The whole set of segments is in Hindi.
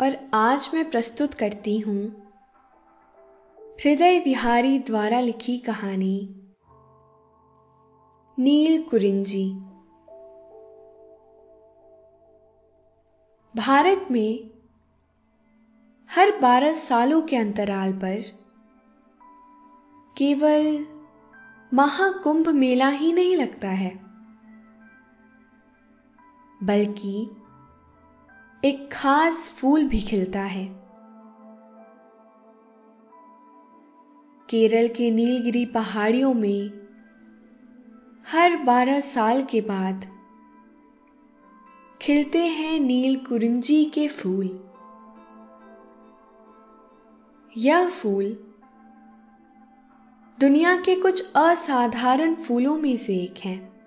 और आज मैं प्रस्तुत करती हूँ हृदय विहारी द्वारा लिखी कहानी, नील कुरिंजी। भारत में हर बारह सालों के अंतराल पर केवल महाकुंभ मेला ही नहीं लगता है, बल्कि एक खास फूल भी खिलता है। केरल के नीलगिरी पहाड़ियों में हर बारह साल के बाद खिलते हैं नील कुरिंजी के फूल। यह फूल दुनिया के कुछ असाधारण फूलों में से एक है।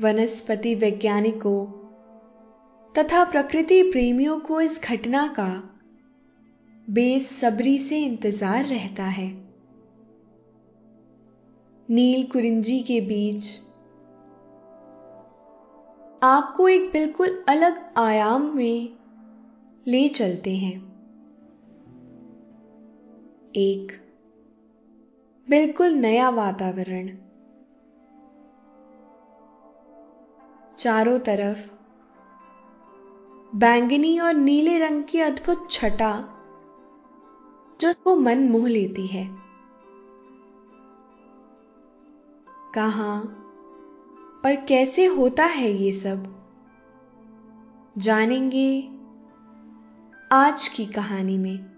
वनस्पति वैज्ञानिकों तथा प्रकृति प्रेमियों को इस घटना का बेसब्री से इंतज़ार रहता है। नील कुरिंजी के बीच आपको एक बिल्कुल अलग आयाम में ले चलते हैं। एक, बिल्कुल नया वातावरण। चारों तरफ़। बैंगनी और नीले रंग की अद्भुत छटा जो को मन मोह लेती है। कहाँ? और कैसे होता है ये सब? जानेंगे आज की कहानी में।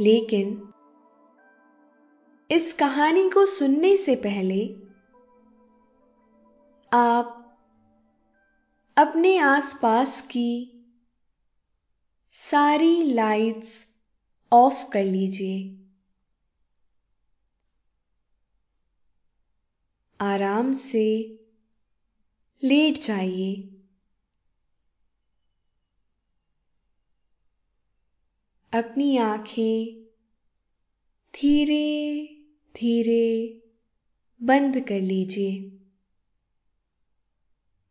लेकिन इस कहानी को सुनने से पहले आप अपने आसपास की सारी लाइट्स ऑफ़ कर लीजिए। आराम से लेट जाइए। अपनी आँखें धीरे धीरे बंद कर लीजिए।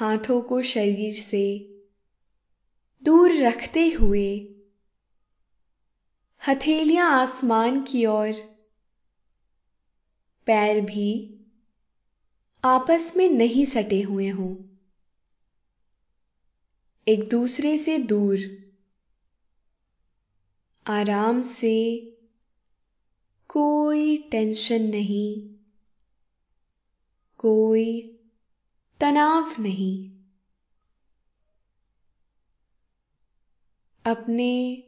हाथों को शरीर से दूर रखते हुए, हथेलियाँ आसमान की ओर, पैर भी आपस में नहीं सटे हुए हों। एक दूसरे से दूर, आराम से कोई टेंशन नहीं, कोई तनाव नहीं। अपने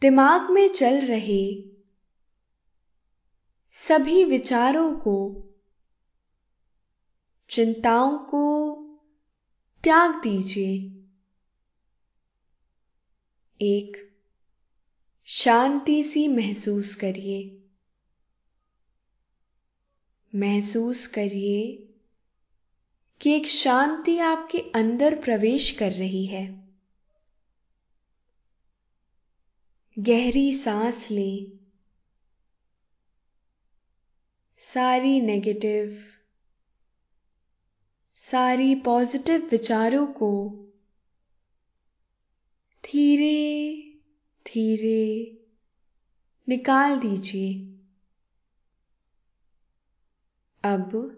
दिमाग में चल रहे सभी विचारों को, चिंताओं को त्याग दीजिए। एक शांति सी महसूस करिए। महसूस करिए कि एक शांति आपके अंदर प्रवेश कर रही है। गहरी सांस लें। सारी नेगेटिव सारी पॉजिटिव विचारों को धीरे धीरे निकाल दीजिए। अब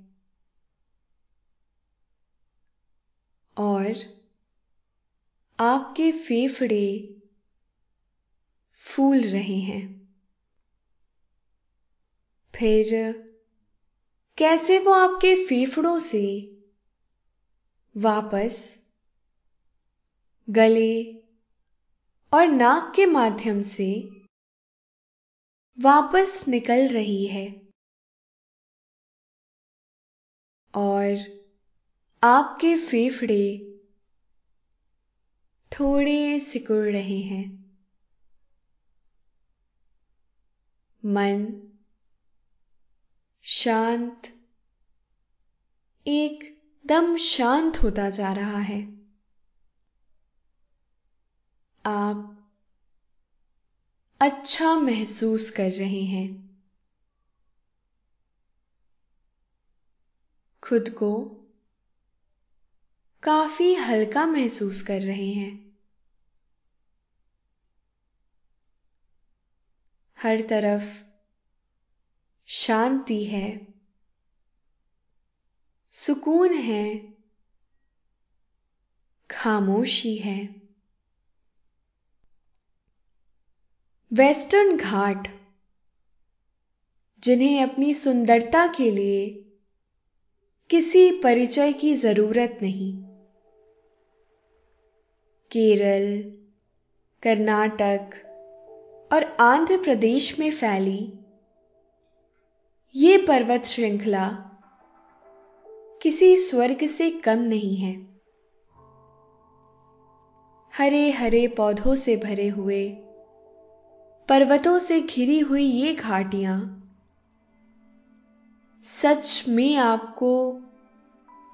और आपके फेफड़े फूल रहे हैं। फिर कैसे वो आपके फेफड़ों से वापस गले और नाक के माध्यम से वापस निकल रही है? और आपके फेफड़े थोड़े सिकुड़ रहे हैं। मन शांत, एकदम शांत होता जा रहा है। आप अच्छा महसूस कर रहे हैं। खुद को काफ़ी हल्का महसूस कर रहे हैं। हर तरफ़ शांति है, सुकून है, खामोशी है। वेस्टर्न घाट, जिन्हें अपनी सुंदरता के लिए किसी परिचय की ज़रूरत नहीं। केरल, कर्नाटक और आंध्र प्रदेश में फैली ये पर्वत श्रृंखला किसी स्वर्ग से कम नहीं है। हरे हरे पौधों से भरे हुए, पर्वतों से घिरी हुई ये घाटियाँ, सच में आपको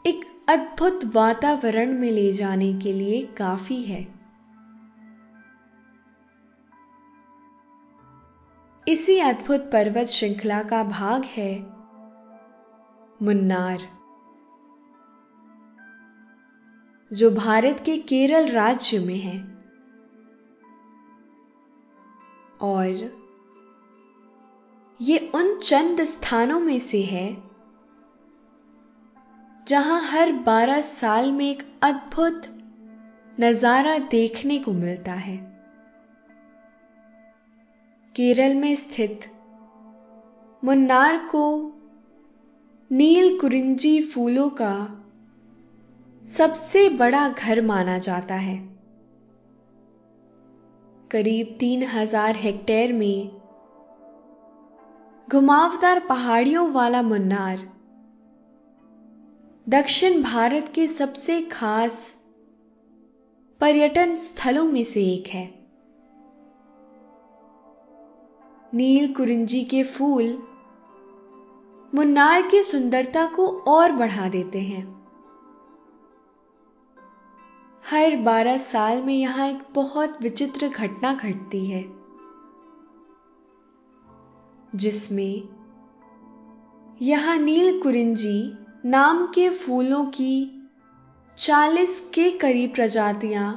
एक अद्भुत वातावरण में ले जाने के लिए काफ़ी है। इसी अद्भुत पर्वत श्रृंखला का भाग है मुन्नार, जो भारत के केरल राज्य में है। और ये उन चंद स्थानों में से है जहाँ हर बारह साल में एक अद्भुत नज़ारा देखने को मिलता है। केरल में स्थित मुन्नार को नील कुरिंजी फूलों का सबसे बड़ा घर माना जाता है। करीब तीन हज़ार हेक्टेयर में घुमावदार पहाड़ियों वाला मुन्नार दक्षिण भारत के सबसे खास पर्यटन स्थलों में से एक है। नील कुरिंजी के फूल मुन्नार की सुंदरता को और बढ़ा देते हैं। हर बारह साल में यहाँ एक बहुत विचित्र घटना घटती है, जिसमें यहाँ नील कुरिंजी नाम के फूलों की चालीस के करीब प्रजातियाँ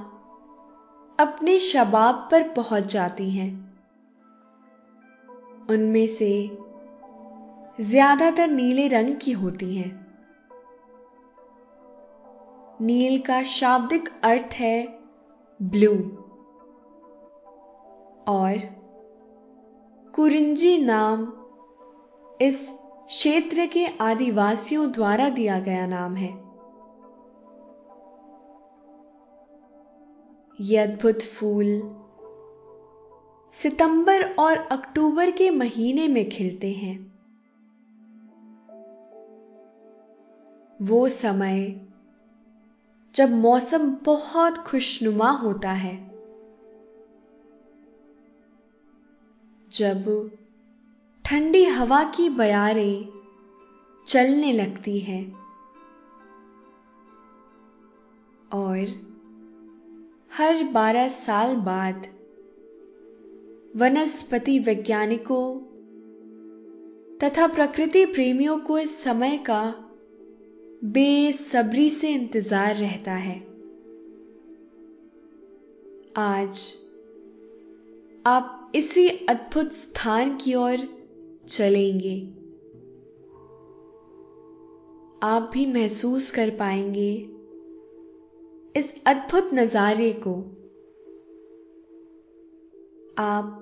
अपने शबाब पर पहुँच जाती हैं। उनमें से ज़्यादातर नीले रंग की होती हैं। नील का शाब्दिक अर्थ है ब्लू। और कुरिंजी नाम इस क्षेत्र के आदिवासियों द्वारा दिया गया नाम है। ये अद्भुत फूल सितंबर और अक्टूबर के महीने में खिलते हैं। वो समय जब मौसम बहुत खुशनुमा होता है, जब ठंडी हवा की बयारें चलने लगती है। और हर बारह साल बाद वनस्पति वैज्ञानिकों तथा प्रकृति प्रेमियों को इस समय का बेसब्री से इंतज़ार रहता है। आज आप इसी अद्भुत स्थान की ओर चलेंगे। आप भी महसूस कर पाएँगे इस अद्भुत नजारे को। आप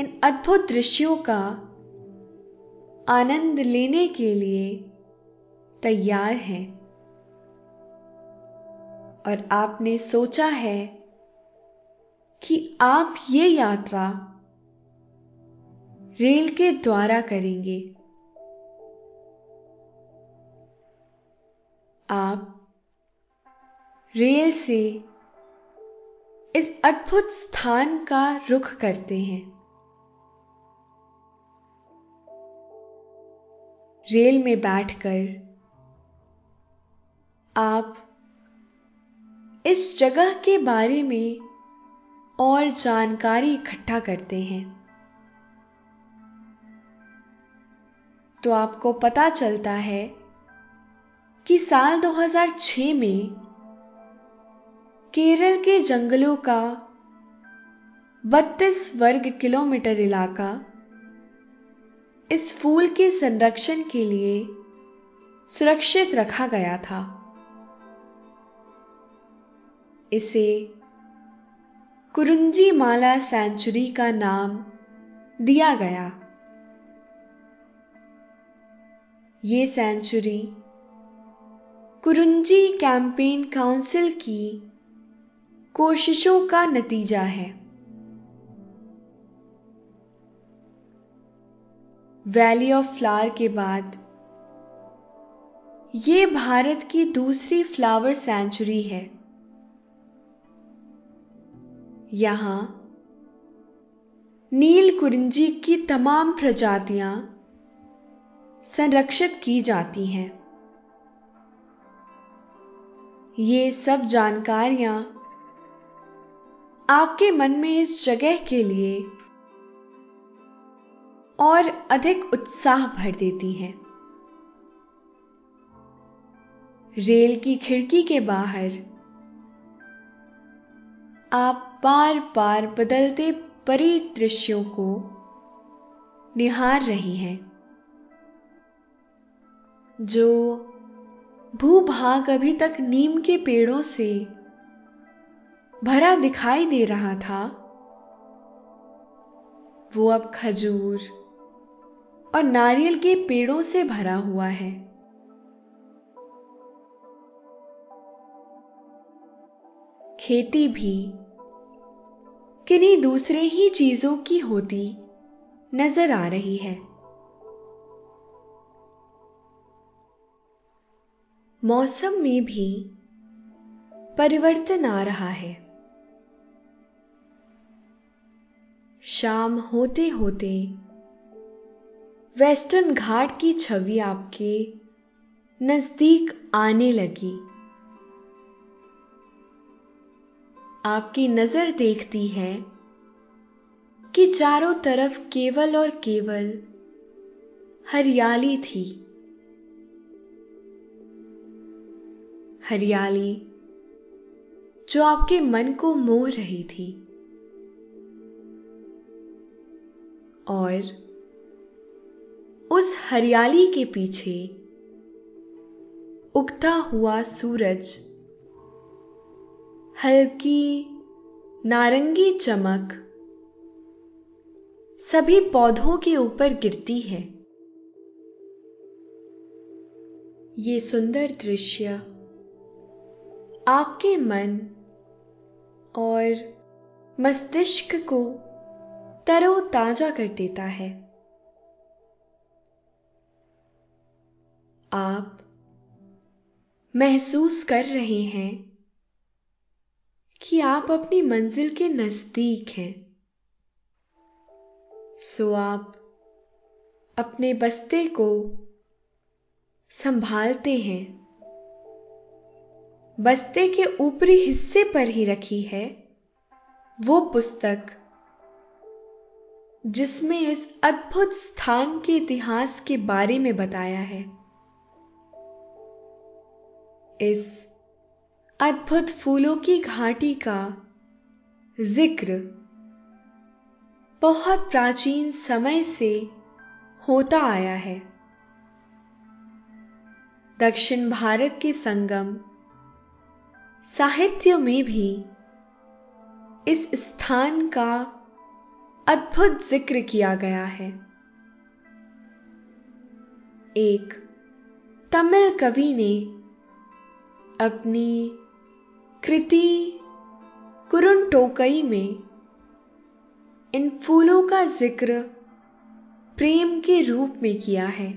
इन अद्भुत दृश्यों का आनंद लेने के लिए तैयार हैं। और आपने सोचा है कि आप ये यात्रा रेल के द्वारा करेंगे। आप रेल से इस अद्भुत स्थान का रुख करते हैं। रेल में बैठकर आप इस जगह के बारे में और जानकारी इकट्ठा करते हैं। तो आपको पता चलता है कि साल 2006 में केरल के जंगलों का 32 वर्ग किलोमीटर इलाका इस फूल के संरक्षण के लिए सुरक्षित रखा गया था। इसे कुरुंजी माला सेंचुरी का नाम दिया गया। ये सेंचुरी। कुरुंजी कैंपेन काउंसिल की कोशिशों का नतीजा है। वैली ऑफ़ फ्लावर के बाद ये भारत की दूसरी फ्लावर सेंचुरी है। यहाँ नील कुरिंजी की तमाम प्रजातियाँ संरक्षित की जाती हैं। ये सब जानकारियाँ आपके मन में इस जगह के लिए और अधिक उत्साह भर देती हैं। रेल की खिड़की के बाहर आप बार बार बदलते परिदृश्यों को निहार रही हैं। जो भूभाग अभी तक नीम के पेड़ों से भरा दिखाई दे रहा था, वो अब खजूर और नारियल के पेड़ों से भरा हुआ है। खेती भी किन्हीं दूसरे ही चीज़ों की होती नज़र आ रही है। मौसम में भी परिवर्तन आ रहा है। शाम होते होते वेस्टर्न घाट की छवि आपके नज़दीक आने लगी। आपकी नज़र देखती है कि चारों तरफ़ केवल और केवल हरियाली थी। हरियाली, जो आपके मन को मोह रही थी। और उस हरियाली के पीछे उगता हुआ सूरज, हल्की, नारंगी चमक सभी पौधों के ऊपर गिरती है। ये सुंदर दृश्य आपके मन और मस्तिष्क को तरोताजा कर देता है। आप महसूस कर रहे हैं कि आप अपनी मंजिल के नज़दीक हैं। सो आप अपने बस्ते को संभालते हैं। बस्ते के ऊपरी हिस्से पर ही रखी है वो पुस्तक, जिसमें इस अद्भुत स्थान के इतिहास के बारे में बताया है। इस अद्भुत फूलों की घाटी का ज़िक्र बहुत प्राचीन समय से होता आया है। दक्षिण भारत के संगम साहित्य में भी इस स्थान का अद्भुत ज़िक्र किया गया है। एक तमिल कवि ने अपनी कृति कुरुन टोकई में इन फूलों का ज़िक्र प्रेम के रूप में किया है।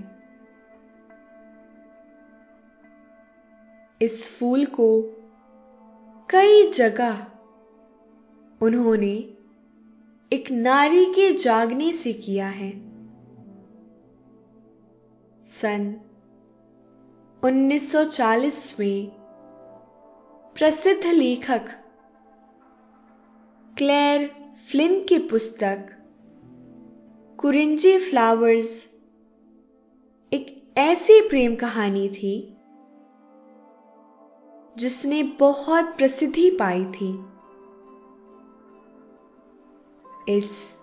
इस फूल को कई जगह उन्होंने एक नारी के जागने से किया है। सन 1940 में प्रसिद्ध लेखक क्लेयर फ्लिन की पुस्तक कुरिंजी फ्लावर्स एक ऐसी प्रेम कहानी थी जिसने बहुत प्रसिद्धि पाई थी। इस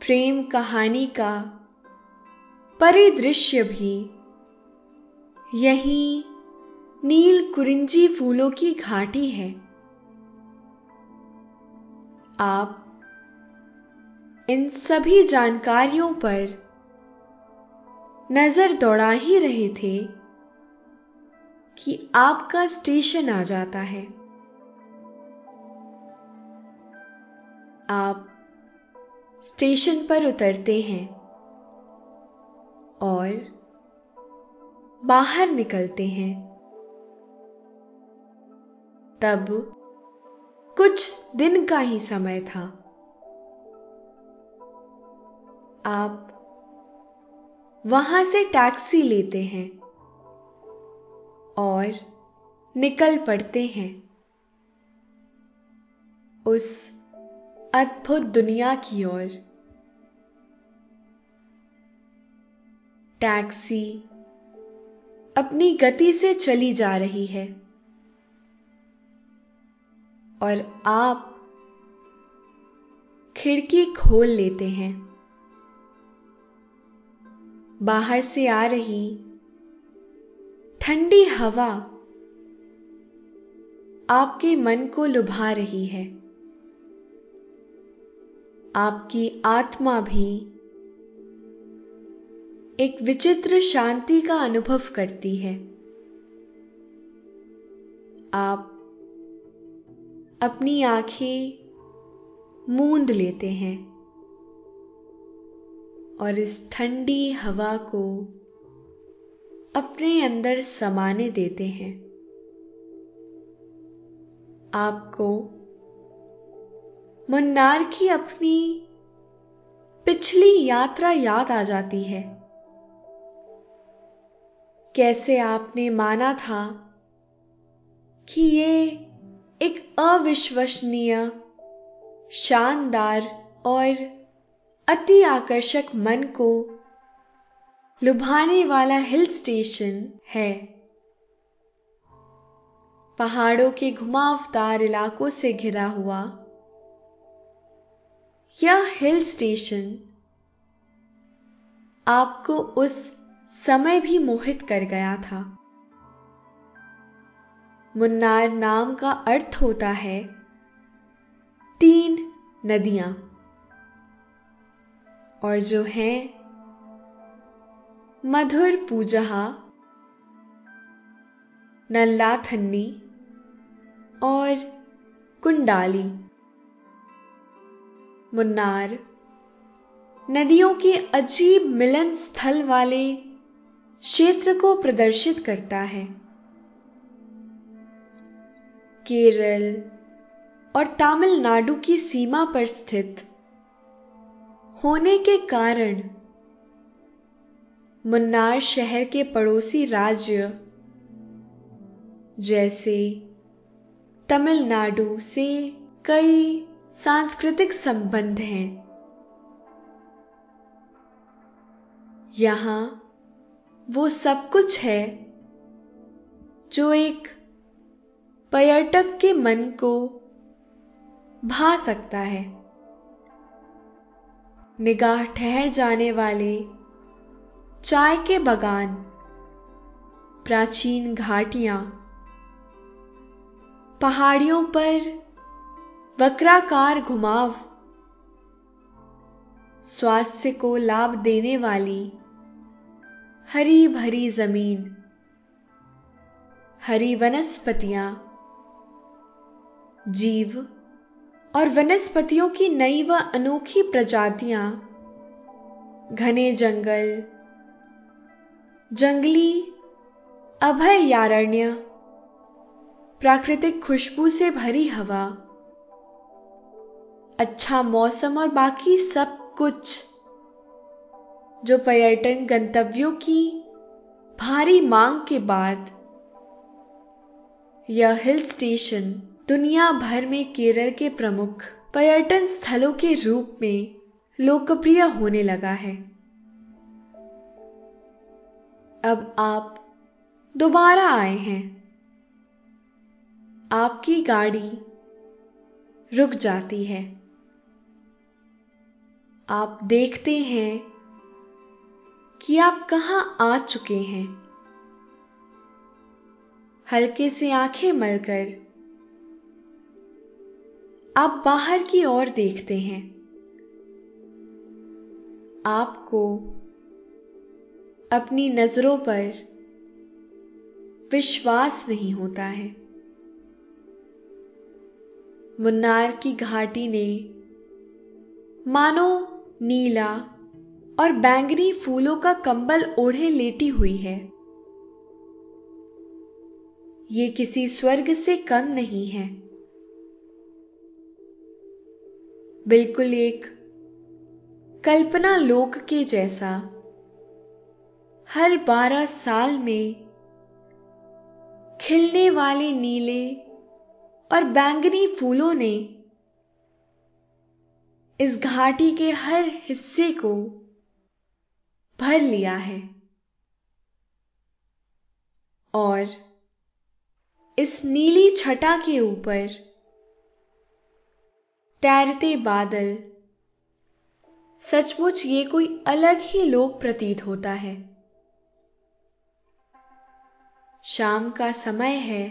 प्रेम कहानी का परिदृश्य भी यही नील कुरिंजी फूलों की घाटी है। आप इन सभी जानकारियों पर नज़र दौड़ा ही रहे थे। कि आपका स्टेशन आ जाता है। आप स्टेशन पर उतरते हैं और बाहर निकलते हैं। तब कुछ दिन का ही समय था। आप वहाँ से टैक्सी लेते हैं। और निकल पड़ते हैं। उस अद्भुत दुनिया की ओर। टैक्सी अपनी गति से चली जा रही है। और आप खिड़की खोल लेते हैं। बाहर से आ रही ठंडी हवा आपके मन को लुभा रही है। आपकी आत्मा भी एक विचित्र शांति का अनुभव करती है। आप अपनी आँखें मूंद लेते हैं और इस ठंडी हवा को अपने अंदर समाने देते हैं। आपको मुन्नार की अपनी पिछली यात्रा याद आ जाती है। कैसे आपने माना था कि ये एक अविश्वसनीय, शानदार और अति आकर्षक मन को लुभाने वाला हिल स्टेशन है। पहाड़ों के घुमावदार इलाकों से घिरा हुआ यह हिल स्टेशन आपको उस समय भी मोहित कर गया था। मुन्नार नाम का अर्थ होता है तीन नदियाँ। और जो हैं मधुर पूजहा, नल्लाथन्नी और कुंडाली। मुन्नार, नदियों के अजीब मिलन स्थल वाले क्षेत्र को प्रदर्शित करता है। केरल और तमिलनाडु की सीमा पर स्थित होने के कारण मुन्नार शहर के पड़ोसी राज्य जैसे तमिलनाडु से कई सांस्कृतिक संबंध हैं। यहाँ वो सब कुछ है जो एक पर्यटक के मन को भा सकता है। निगाह ठहर जाने वाले चाय के बगान। प्राचीन घाटियाँ। पहाड़ियों पर वक्राकार घुमाव। स्वास्थ्य को लाभ देने वाली हरी भरी ज़मीन। हरी वनस्पतियाँ। जीव और वनस्पतियों की नई व अनोखी प्रजातियाँ। घने जंगल जंगली अभयारण्य। प्राकृतिक खुशबू से भरी हवा। अच्छा मौसम और बाकी सब कुछ। जो पर्यटन गंतव्यों की भारी मांग के बाद। यह हिल स्टेशन दुनिया भर में केरल के प्रमुख पर्यटन स्थलों के रूप में लोकप्रिय होने लगा है। अब आप दोबारा आए हैं। आपकी गाड़ी रुक जाती है। आप देखते हैं कि आप कहाँ आ चुके हैं। हल्के से आँखें मलकर आप बाहर की ओर देखते हैं। आपको अपनी नज़रों पर विश्वास नहीं होता है। मुन्नार की घाटी ने मानो नीला और बैंगनी फूलों का कंबल ओढ़े लेटी हुई है। ये किसी स्वर्ग से कम नहीं है। बिल्कुल एक कल्पना लोक के जैसा हर बारह साल में खिलने वाले नीले और बैंगनी फूलों ने इस घाटी के हर हिस्से को भर लिया है। और इस नीली छटा के ऊपर तैरते बादल, सचमुच ये कोई अलग ही लोक प्रतीत होता है। शाम का समय है।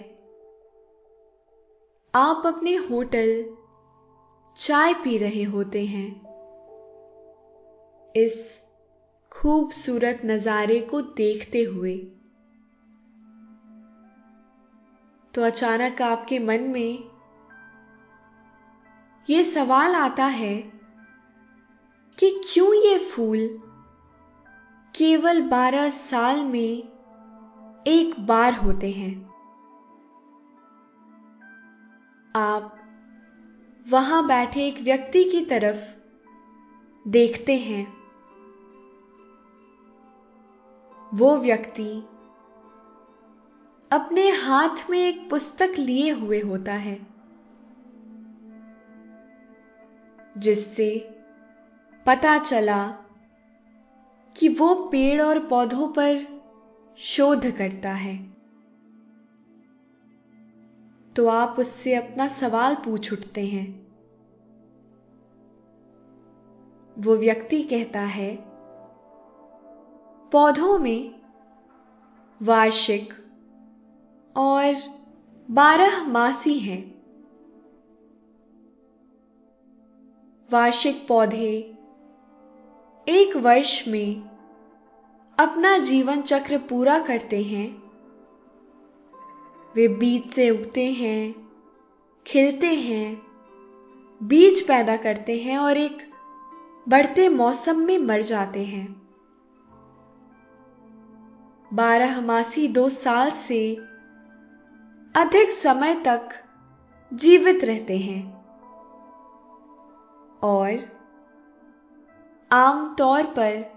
आप अपने होटल चाय पी रहे होते हैं। इस खूबसूरत नजारे को देखते हुए। तो अचानक आपके मन में यह सवाल आता है कि क्यों ये फूल केवल बारह साल में एक बार होते हैं। आप वहाँ बैठे एक व्यक्ति की तरफ़ देखते हैं। वो व्यक्ति अपने हाथ में एक पुस्तक लिए हुए होता है, जिससे पता चला कि वो पेड़ और पौधों पर शोध करता है। तो आप उससे अपना सवाल पूछ उठते हैं। वो व्यक्ति कहता है, पौधों में वार्षिक और बारह मासी हैं। वार्षिक पौधे एक वर्ष में अपना जीवन चक्र पूरा करते हैं। वे बीज से उगते हैं, खिलते हैं, बीज पैदा करते हैं और एक बढ़ते मौसम में मर जाते हैं। बारह मासी दो साल से अधिक समय तक जीवित रहते हैं और आमतौर पर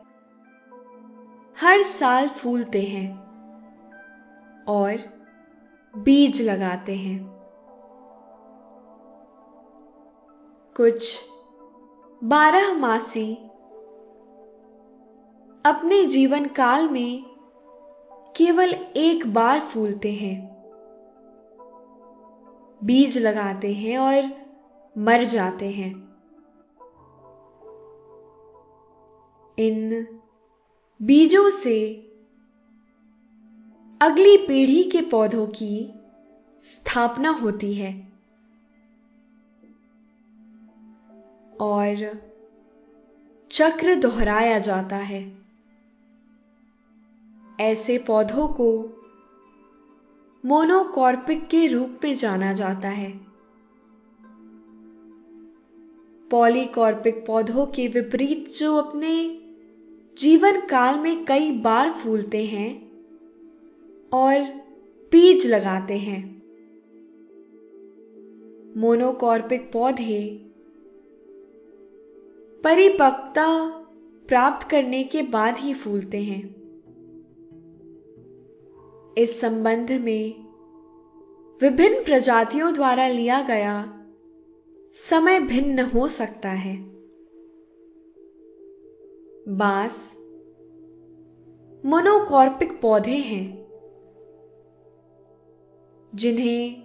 हर साल फूलते हैं और बीज लगाते हैं। कुछ बारह मासी अपने जीवन काल में केवल एक बार फूलते हैं, बीज लगाते हैं और मर जाते हैं। इन बीजों से अगली पीढ़ी के पौधों की स्थापना होती है। और चक्र दोहराया जाता है। ऐसे पौधों को मोनोकॉर्पिक के रूप में जाना जाता है। पॉलीकॉर्पिक पौधों के विपरीत जो अपने जीवन काल में कई बार फूलते हैं और बीज लगाते हैं। मोनोकॉर्पिक पौधे परिपक्वता प्राप्त करने के बाद ही फूलते हैं। इस संबंध में विभिन्न प्रजातियों द्वारा लिया गया समय भिन्न हो सकता है। बाँस, मोनोकॉर्पिक पौधे हैं, जिन्हें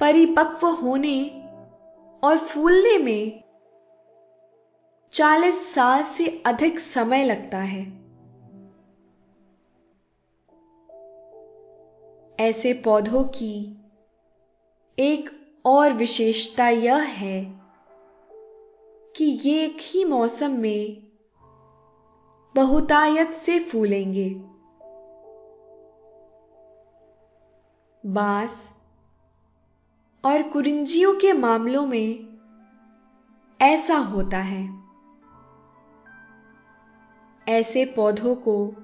परिपक्व होने और फूलने में 40 साल से अधिक समय लगता है। ऐसे पौधों की एक और विशेषता यह है कि ये एक ही मौसम में बहुतायत से फूलेंगे। बाँस और कुरिंजियों के मामलों में ऐसा होता है। ऐसे पौधों को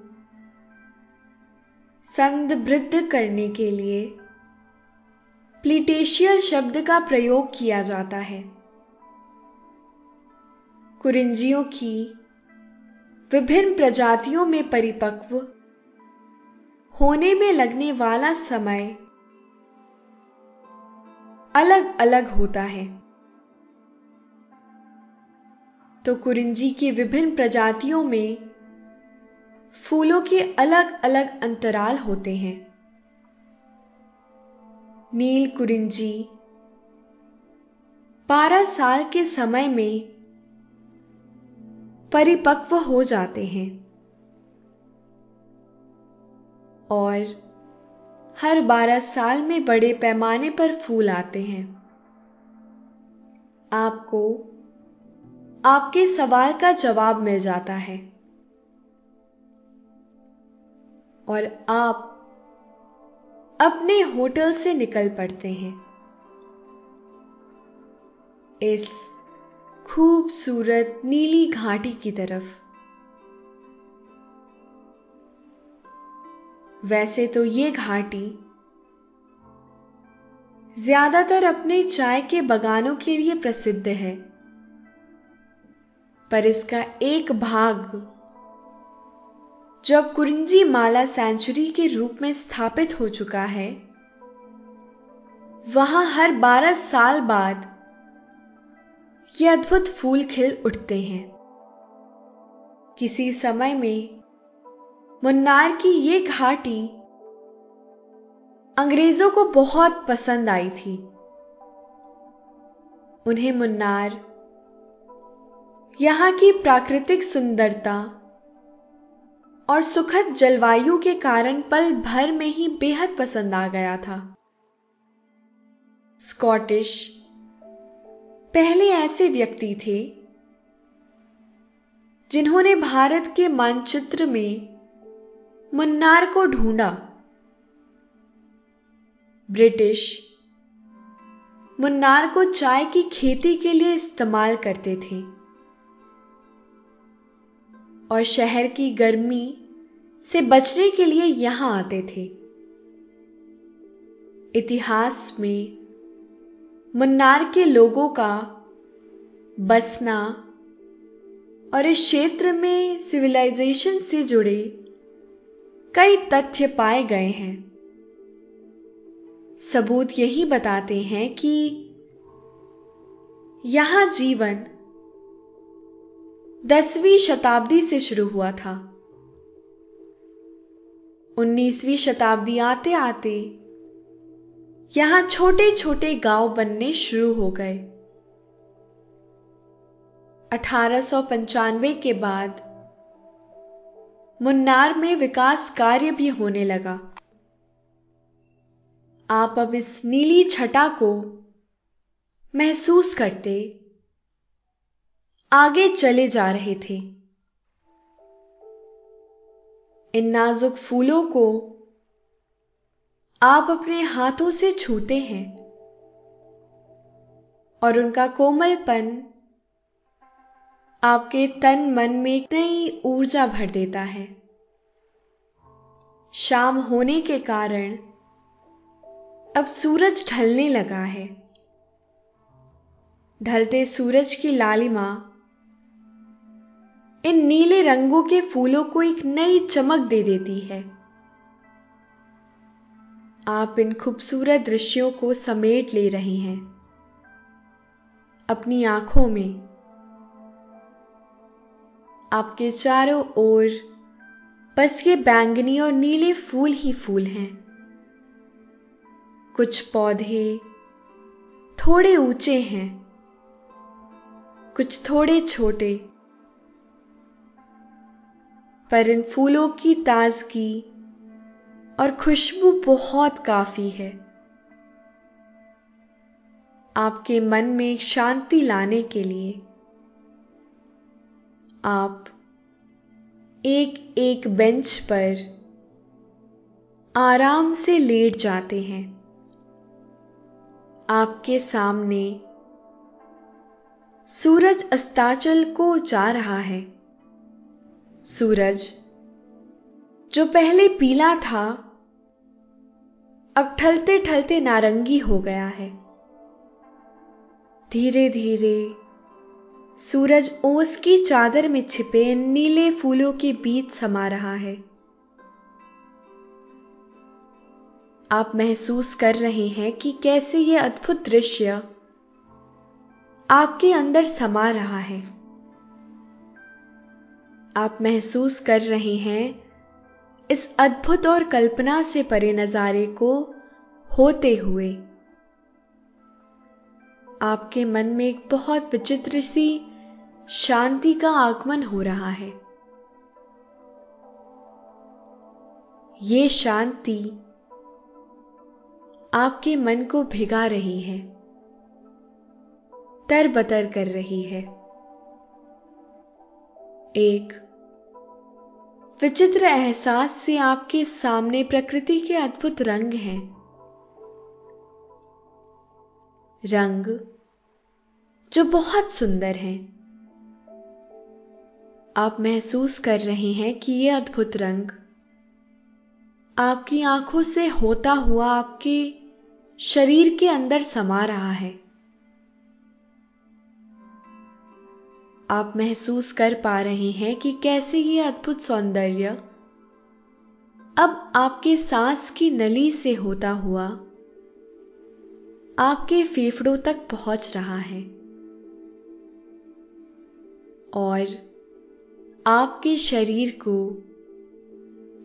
संदृद्ध करने के लिए प्लीटेशियल शब्द का प्रयोग किया जाता है। कुरिंजियों की विभिन्न प्रजातियों में परिपक्व, होने में लगने वाला समय अलग अलग होता है। तो कुरिंजी की विभिन्न प्रजातियों में फूलों के अलग अलग अंतराल होते हैं। नील कुरिंजी 12 साल के समय में परिपक्व हो जाते हैं। और हर 12 साल में बड़े पैमाने पर फूल आते हैं। आपको आपके सवाल का जवाब मिल जाता है। और आप अपने होटल से निकल पड़ते हैं। इस खूबसूरत नीली घाटी की तरफ़। वैसे तो ये घाटी ज़्यादातर अपने चाय के बगानों के लिए प्रसिद्ध है, पर इसका एक भाग जब कुरिंजी माला सेंचुरी के रूप में स्थापित हो चुका है, वहाँ हर 12 साल बाद ये अद्भुत फूल खिल उठते हैं। किसी समय में मुन्नार की ये घाटी अंग्रेज़ों को बहुत पसंद आई थी। उन्हें मुन्नार यहाँ की प्राकृतिक सुंदरता और सुखद जलवायु के कारण पल भर में ही बेहद पसंद आ गया था। स्कॉटिश पहले ऐसे व्यक्ति थे जिन्होंने भारत के मानचित्र में मुन्नार को ढूंढा। ब्रिटिश मुन्नार को चाय की खेती के लिए इस्तेमाल करते थे और शहर की गर्मी से बचने के लिए यहाँ आते थे। इतिहास में मुन्नार के लोगों का बसना और इस क्षेत्र में सिविलाइजेशन से जुड़े कई तथ्य पाए गए हैं। सबूत यही बताते हैं कि यहाँ जीवन दसवीं शताब्दी से शुरू हुआ था। उन्नीसवीं शताब्दी आते आते यहाँ छोटे छोटे गाँव बनने शुरू हो गए। अठारह सौ पंचानवे के बाद मुन्नार में विकास कार्य भी होने लगा। आप अब इस नीली छटा को महसूस करते, आगे चले जा रहे थे। इन नाजुक फूलों को आप अपने हाथों से छूते हैं और उनका कोमलपन आपके तन मन में नई ऊर्जा भर देता है। शाम होने के कारण अब सूरज ढलने लगा है। ढलते सूरज की लालिमा इन नीले रंगों के फूलों को एक नई चमक दे देती है। आप इन खूबसूरत दृश्यों को समेट ले रहे हैं। अपनी आँखों में, आपके चारों ओर बस ये बैंगनी और नीले फूल ही फूल हैं। कुछ पौधे थोड़े ऊँचे हैं, कुछ थोड़े छोटे, पर इन फूलों की ताजगी और खुशबू बहुत काफ़ी है। आपके मन में शांति लाने के लिए आप एक एक बेंच पर आराम से लेट जाते हैं। आपके सामने सूरज अस्ताचल को जा रहा है। सूरज, जो पहले पीला था अब ठलते ठलते नारंगी हो गया है। धीरे धीरे सूरज ओस की चादर में छिपे नीले फूलों के बीच समा रहा है। आप महसूस कर रहे हैं कि कैसे यह अद्भुत दृश्य आपके अंदर समा रहा है। आप महसूस कर रहे हैं इस अद्भुत और कल्पना से परे नजारे को होते हुए आपके मन में एक बहुत विचित्र सी शांति का आगमन हो रहा है। ये शांति आपके मन को भिगा रही है, तरबतर कर रही है। एक विचित्र एहसास से आपके सामने प्रकृति के अद्भुत रंग हैं। रंग जो बहुत सुंदर हैं। आप महसूस कर रहे हैं कि यह अद्भुत रंग आपकी आँखों से होता हुआ आपके शरीर के अंदर समा रहा है। आप महसूस कर पा रहे हैं कि कैसे ये अद्भुत सौंदर्य अब आपके सांस की नली से होता हुआ आपके फेफड़ों तक पहुँच रहा है। और आपके शरीर को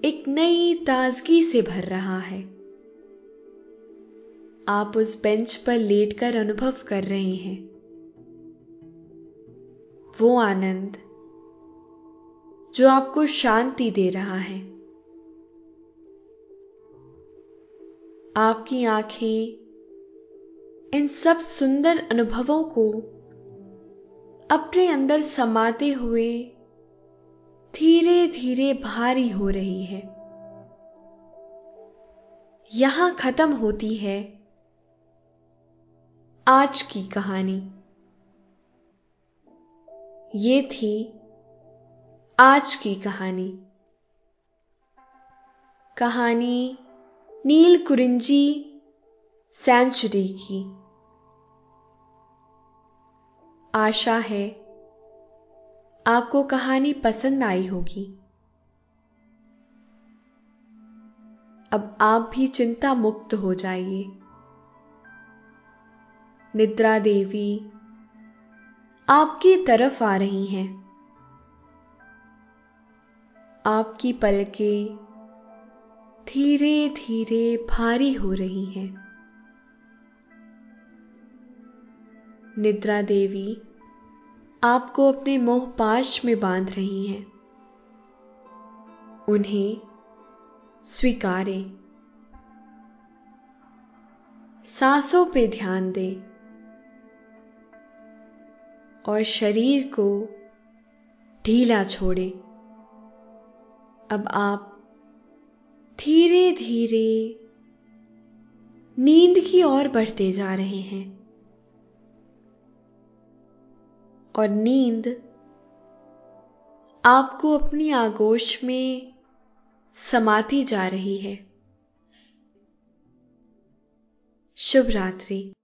एक नई ताजगी से भर रहा है। आप उस बेंच पर लेटकर अनुभव कर रहे हैं। वो आनंद जो आपको शांति दे रहा है। आपकी आँखें इन सब सुंदर अनुभवों को अपने अंदर समाते हुए धीरे धीरे भारी हो रही है। यहाँ खत्म होती है आज की कहानी। ये थी आज की कहानी। कहानी नील कुरिंजी सेंचुरी की। आशा है आपको कहानी पसंद आई होगी। अब आप भी चिंता मुक्त हो जाइए। निद्रा देवी आपकी तरफ़ आ रही हैं। आपकी पलकें धीरे धीरे भारी हो रही हैं। निद्रा देवी आपको अपने मोह पाश में बाँध रही हैं। उन्हें स्वीकारें। सांसों पे ध्यान दें। और शरीर को ढीला छोड़ें। अब आप धीरे धीरे नींद की ओर बढ़ते जा रहे हैं। और नींद आपको अपनी आगोश में समाती जा रही है। शुभ रात्रि।